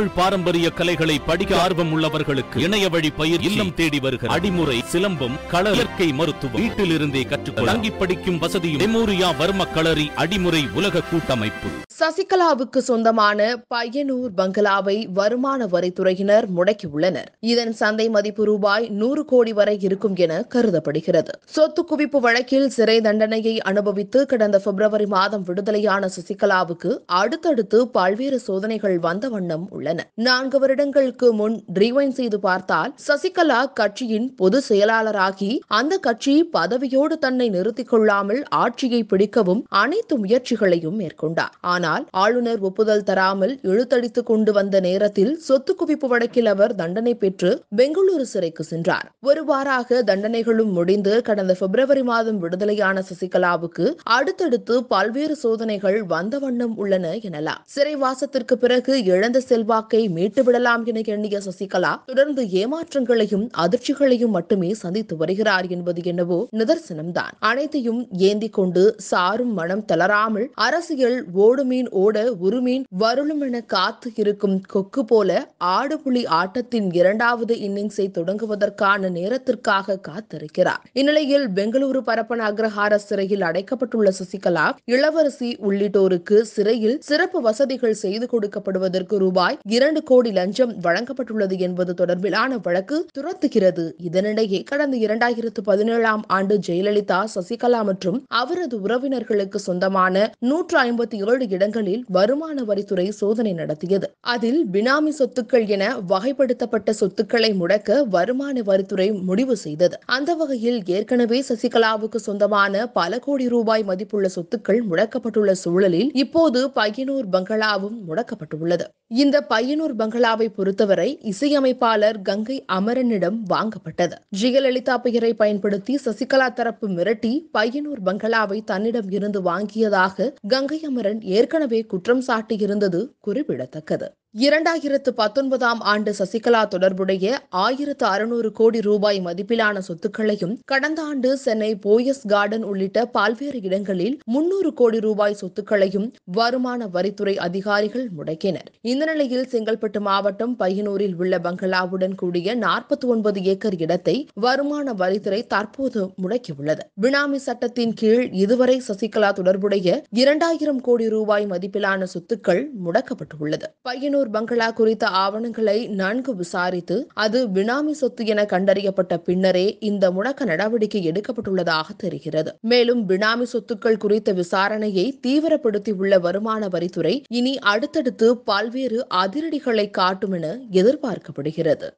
தமிழ் பாரம்பரிய கலைகளை படிக்க ஆர்வம் உள்ளவர்களுக்கு இணைய வழி பயிர் இல்லம் தேடி வருகிற அடிமுறை சிலம்பம் கள இயற்கை மருத்துவம் வீட்டிலிருந்தே கற்றுக்கொள்ள தங்கி படிக்கும் வசதியும் மெமோரியா வர்ம களரி அடிமுறை உலக கூட்டமைப்பு. சசிகலாவுக்கு சொந்தமான பையனூர் பங்களாவை வருமான வரித்துறையினர் முடக்கியுள்ளனர். இதன் சந்தை மதிப்பு ரூபாய் நூறு கோடி வரை இருக்கும் என கருதப்படுகிறது. சொத்து குவிப்பு வழக்கில் சிறை தண்டனையை அனுபவித்து கடந்த பிப்ரவரி மாதம் விடுதலையான சசிகலாவுக்கு அடுத்தடுத்து பல்வேறு சோதனைகள் வந்த வண்ணம் உள்ளன நான்கு வருடங்களுக்கு முன் ரீவைன் செய்து பார்த்தால் சசிகலா கட்சியின் பொது செயலாளராகி அந்த கட்சி பதவியோடு தன்னை நிறுத்திக் கொள்ளாமல் ஆட்சியை பிடிக்கவும் அனைத்து முயற்சிகளையும் மேற்கொண்டார். ஆனால் ஆளுநர் ஒப்புதல் தராமல் இழுத்தடித்துக் கொண்டு வந்த நேரத்தில் சொத்து குவிப்பு வழக்கில் அவர் தண்டனை பெற்று பெங்களூரு சிறைக்கு சென்றார். ஒரு வாராக தண்டனைகளும் முடிந்து கடந்த பிப்ரவரி மாதம் விடுதலையான சசிகலாவுக்கு அடுத்தடுத்து பல்வேறு சோதனைகள் வந்த வண்ணம் உள்ளன எனலாம். சிறைவாசத்திற்கு பிறகு இழந்த செல்வா செல்வாக்கை மீட்டுவிடலாம் என எண்ணிய சசிகலா தொடர்ந்து ஏமாற்றங்களையும் அதிர்ச்சிகளையும் மட்டுமே சந்தித்து வருகிறார் என்பது என்னவோ நிதர்சனம்தான். அனைத்தையும் ஏந்தி கொண்டு சாரும் மனம் தளராமல் அரசியல் ஓடுமீன் ஓட உருமீன் வருளும் என காத்து இருக்கும் கொக்கு போல ஆடுபுலி ஆட்டத்தின் இரண்டாவது இன்னிங்ஸை தொடங்குவதற்கான நேரத்திற்காக காத்திருக்கிறார். இந்நிலையில் பெங்களூரு பரப்பன அக்ரஹார சிறையில் அடைக்கப்பட்டுள்ள சசிகலா இளவரசி உள்ளிட்டோருக்கு சிறையில் சிறப்பு வசதிகள் செய்து கொடுக்கப்படுவதற்கு ரூபாய் இரண்டு கோடி லஞ்சம் வழங்கப்பட்டுள்ளது என்பது தொடர்பிலான வழக்கு துரத்துகிறது. இதனிடையே கடந்த இரண்டாயிரத்து பதினேழாம் ஆண்டு ஜெயலலிதா சசிகலா மற்றும் அவரது உறவினர்களுக்கு சொந்தமான நூற்று ஐம்பத்தி ஏழு இடங்களில் வருமான வரித்துறை சோதனை நடத்தியது. அதில் பினாமி சொத்துக்கள் என வகைப்படுத்தப்பட்ட சொத்துக்களை முடக்க வருமான வரித்துறை முடிவு செய்தது. அந்த வகையில் ஏற்கனவே சசிகலாவுக்கு சொந்தமான பல கோடி ரூபாய் மதிப்புள்ள சொத்துக்கள் முடக்கப்பட்டுள்ள சூழலில் இப்போது பையனூர் பங்களாவும் முடக்கப்பட்டுள்ளது. இந்த பையனூர் பங்களாவை பொறுத்தவரை இசையமைப்பாளர் கங்கை அமரனிடம் வாங்கப்பட்டது. ஜெயலலிதா பெயரை பயன்படுத்தி சசிகலா தரப்பு மிரட்டி பையனூர் பங்களாவை தன்னிடம் இருந்து வாங்கியதாக கங்கை அமரன் ஏற்கனவே குற்றம் சாட்டியிருந்தது குறிப்பிடத்தக்கது. இரண்டாயிரத்து பத்தொன்பதாம் ஆண்டு சசிகலா தொடர்புடைய ஆயிரத்து அறுநூறு கோடி ரூபாய் மதிப்பிலான சொத்துக்களையும் கடந்த ஆண்டு சென்னை போயஸ் கார்டன் உள்ளிட்ட பல்வேறு இடங்களில் முன்னூறு கோடி ரூபாய் சொத்துக்களையும் வருமான வரித்துறை அதிகாரிகள் முடக்கினர். இந்த நிலையில் செங்கல்பட்டு மாவட்டம் பையனூரில் உள்ள பங்களாவுடன் கூடிய நாற்பத்தி ஒன்பது ஏக்கர் இடத்தை வருமான வரித்துறை தற்போது முடக்கியுள்ளது. பினாமி சட்டத்தின் கீழ் இதுவரை சசிகலா தொடர்புடைய இரண்டாயிரம் கோடி ரூபாய் மதிப்பிலான சொத்துக்கள் முடக்கப்பட்டுள்ளது. பையனூர் பங்களா குறித்த ஆவணங்களை நன்கு விசாரித்து அது பினாமி சொத்து என கண்டறியப்பட்ட பின்னரே இந்த முடக்க நடவடிக்கை எடுக்கப்பட்டுள்ளதாக தெரிகிறது. மேலும் பினாமி சொத்துக்கள் குறித்த விசாரணையை தீவிரப்படுத்தியுள்ள வருமான வரித்துறை இனி அடுத்தடுத்து பல்வேறு அதிரடிகளை காட்டும் என எதிர்பார்க்கப்படுகிறது.